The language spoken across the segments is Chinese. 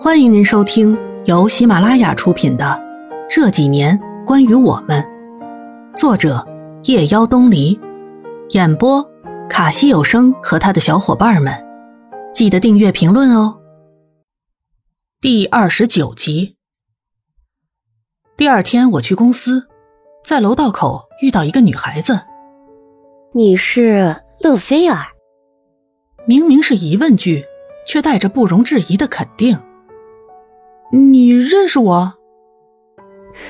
欢迎您收听由喜马拉雅出品的《这几年关于我们》，作者夜妖东篱，演播卡西有声和他的小伙伴们。记得订阅、评论哦。第二十九集。第二天我去公司，在楼道口遇到一个女孩子。你是乐菲儿？明明是疑问句，却带着不容置疑的肯定。你认识我？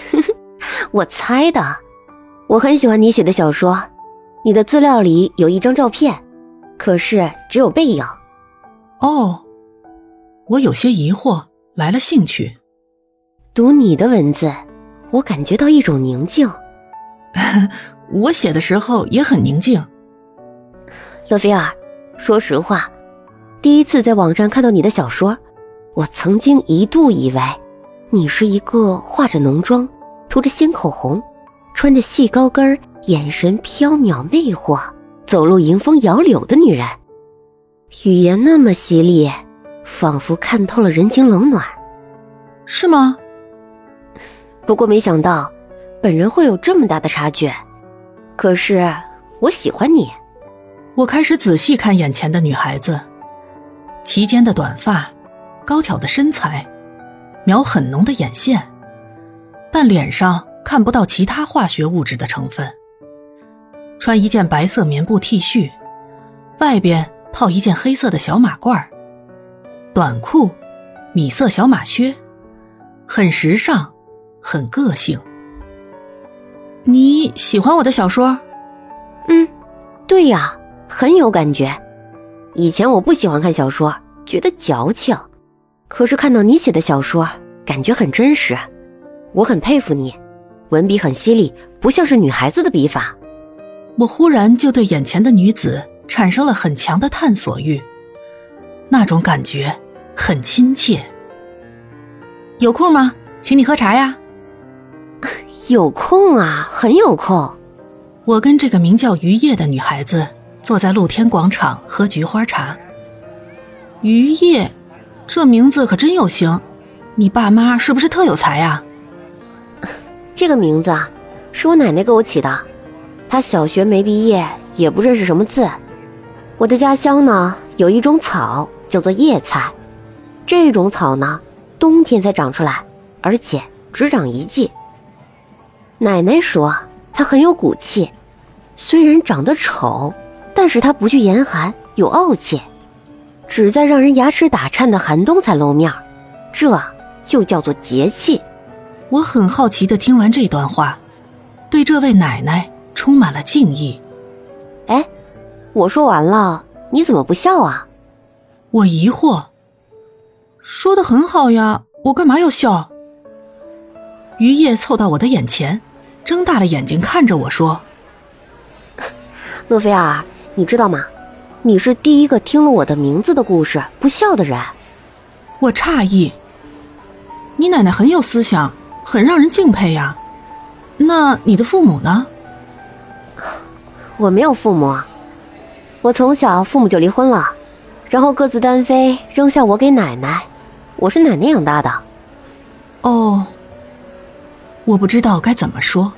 我猜的。我很喜欢你写的小说，你的资料里有一张照片，可是只有背影。哦，我有些疑惑，来了兴趣。读你的文字，我感觉到一种宁静。我写的时候也很宁静。乐菲尔，说实话，第一次在网上看到你的小说。我曾经一度以为，你是一个化着浓妆、涂着鲜口红、穿着细高跟、眼神飘渺魅惑、走路迎风摇柳的女人，语言那么犀利，仿佛看透了人情冷暖，是吗？不过没想到，本人会有这么大的差距。可是我喜欢你。我开始仔细看眼前的女孩子，齐肩的短发。高挑的身材，描很浓的眼线，但脸上看不到其他化学物质的成分。穿一件白色棉布 T 恤，外边套一件黑色的小马褂短裤，米色小马靴，很时尚，很个性。你喜欢我的小说？嗯，对呀，很有感觉。以前我不喜欢看小说，觉得矫情。可是看到你写的小说，感觉很真实，我很佩服你，文笔很犀利，不像是女孩子的笔法。我忽然就对眼前的女子产生了很强的探索欲，那种感觉很亲切。有空吗？请你喝茶呀。有空啊，很有空。我跟这个名叫于叶的女孩子坐在露天广场喝菊花茶。于叶。这名字可真有型，你爸妈是不是特有才呀？这个名字啊，是我奶奶给我起的。她小学没毕业，也不认识什么字。我的家乡呢，有一种草叫做叶菜，这种草呢，冬天才长出来，而且只长一季。奶奶说它很有骨气，虽然长得丑，但是它不惧严寒，有傲气。只在让人牙齿打颤的寒冬才露面这就叫做节气。我很好奇的听完这段话，对这位奶奶充满了敬意。哎，我说完了，你怎么不笑啊？我疑惑。说的很好呀，我干嘛要笑？于叶凑到我的眼前，睁大了眼睛看着我说：“洛菲尔，你知道吗？”你是第一个听了我的名字的故事不笑的人，我诧异。你奶奶很有思想，很让人敬佩呀。那你的父母呢？我没有父母，我从小父母就离婚了，然后各自单飞，扔下我给奶奶。我是奶奶养大的。哦，我不知道该怎么说。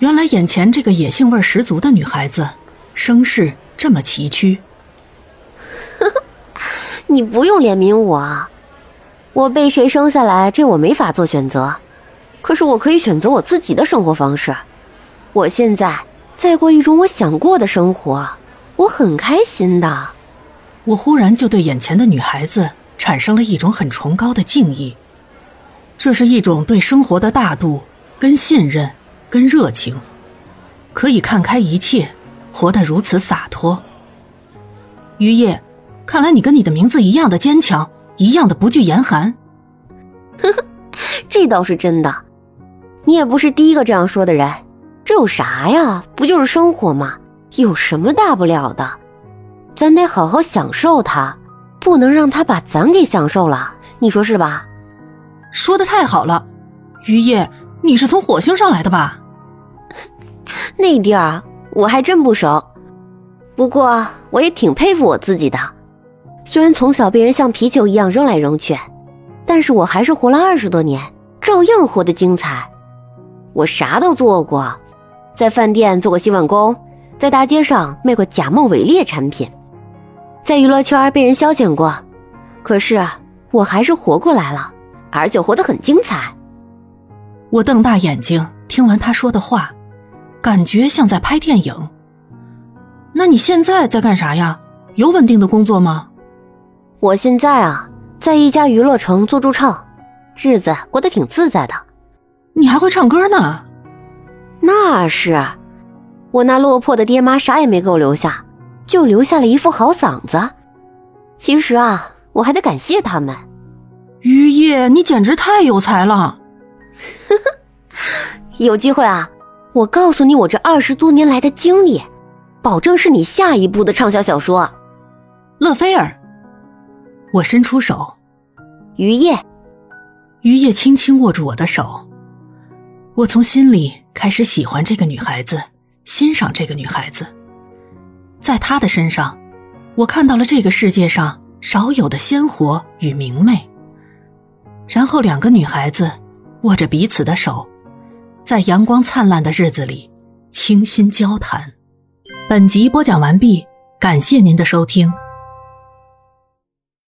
原来眼前这个野性味十足的女孩子，身世。这么崎岖，你不用怜悯我，我被谁生下来，这我没法做选择。可是我可以选择我自己的生活方式。我现在在过一种我想过的生活，我很开心的。我忽然就对眼前的女孩子产生了一种很崇高的敬意，这是一种对生活的大度、跟信任、跟热情，可以看开一切。活得如此洒脱，于叶，看来你跟你的名字一样的坚强，一样的不惧严寒。呵呵，这倒是真的。你也不是第一个这样说的人。这有啥呀？不就是生活吗？有什么大不了的？咱得好好享受它，不能让它把咱给享受了。你说是吧？说的太好了，于叶，你是从火星上来的吧？那地儿。我还真不熟，不过我也挺佩服我自己的。虽然从小被人像皮球一样扔来扔去，但是我还是活了二十多年，照样活得精彩。我啥都做过，在饭店做过洗碗工，在大街上卖过假冒伪劣产品，在娱乐圈被人消遣过，可是我还是活过来了，而且活得很精彩。我瞪大眼睛听完他说的话，感觉像在拍电影。那你现在在干啥呀？有稳定的工作吗？我现在啊，在一家娱乐城做驻唱，日子过得挺自在的。你还会唱歌呢？那是，我那落魄的爹妈啥也没给我留下，就留下了一副好嗓子。其实啊，我还得感谢他们。于叶，你简直太有才了！有机会啊，我告诉你我这二十多年来的经历，保证是你下一部的畅销小说。乐菲儿，我伸出手，于叶，于叶轻轻握住我的手。我从心里开始喜欢这个女孩子，欣赏这个女孩子。在她的身上，我看到了这个世界上少有的鲜活与明媚。然后，两个女孩子握着彼此的手，在阳光灿烂的日子里倾心交谈。本集播讲完毕，感谢您的收听。